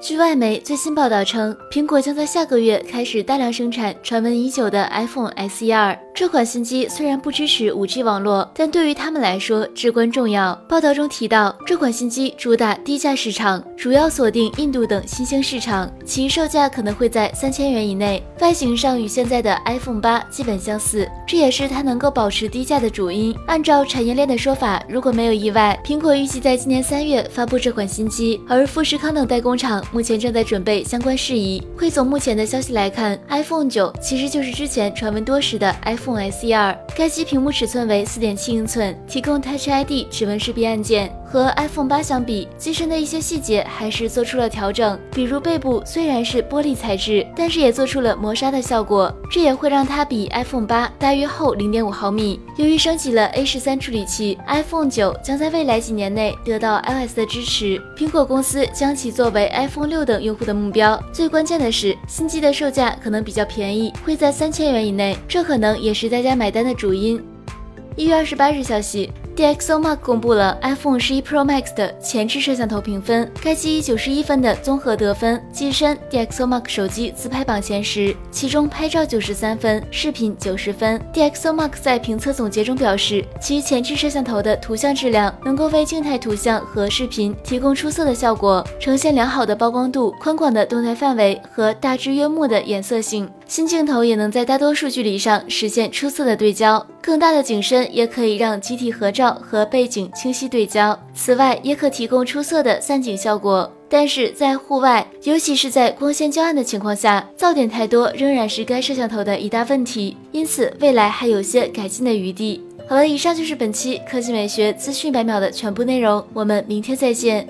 据外媒最新报道称，苹果将在下个月开始大量生产传闻已久的 iPhone SE 二。这款新机虽然不支持 5G 网络，但对于他们来说至关重要。报道中提到，这款新机主打低价市场，主要锁定印度等新兴市场，其售价可能会在三千元以内。外形上与现在的 iPhone 八基本相似，这也是它能够保持低价的主因。按照产业链的说法，如果没有意外，苹果预计在今年三月发布这款新机，而富士康等代工厂。目前正在准备相关事宜。汇总目前的消息来看，iPhone 九其实就是之前传闻多时的 iPhone SE 二。该机屏幕尺寸为四点七英寸，提供 Touch ID 指纹识别按键。和 iPhone 八相比，机身的一些细节还是做出了调整，比如背部虽然是玻璃材质，但是也做出了磨砂的效果，这也会让它比 iPhone 八大约厚零点五毫米。由于升级了 A 十三处理器，iPhone 九将在未来几年内得到 iOS 的支持。苹果公司将其作为 iPhone 六等用户的目标。最关键的是，新机的售价可能比较便宜，会在三千元以内，这可能也是大家买单的主因。一月二十八日消息。DxOMark 公布了 iPhone 十一 Pro Max 的前置摄像头评分，该机以九十一分的综合得分跻身 DxOMark 手机自拍榜前十，其中拍照九十三分，视频九十分。DxOMark 在评测总结中表示，其前置摄像头的图像质量能够为静态图像和视频提供出色的效果，呈现良好的曝光度、宽广的动态范围和大致悦目的颜色性。新镜头也能在大多数距离上实现出色的对焦，更大的景深也可以让集体合照和背景清晰对焦。此外，也可提供出色的散景效果。但是在户外，尤其是在光线较暗的情况下，噪点太多仍然是该摄像头的一大问题，因此未来还有些改进的余地。好了，以上就是本期科技美学资讯百秒的全部内容，我们明天再见。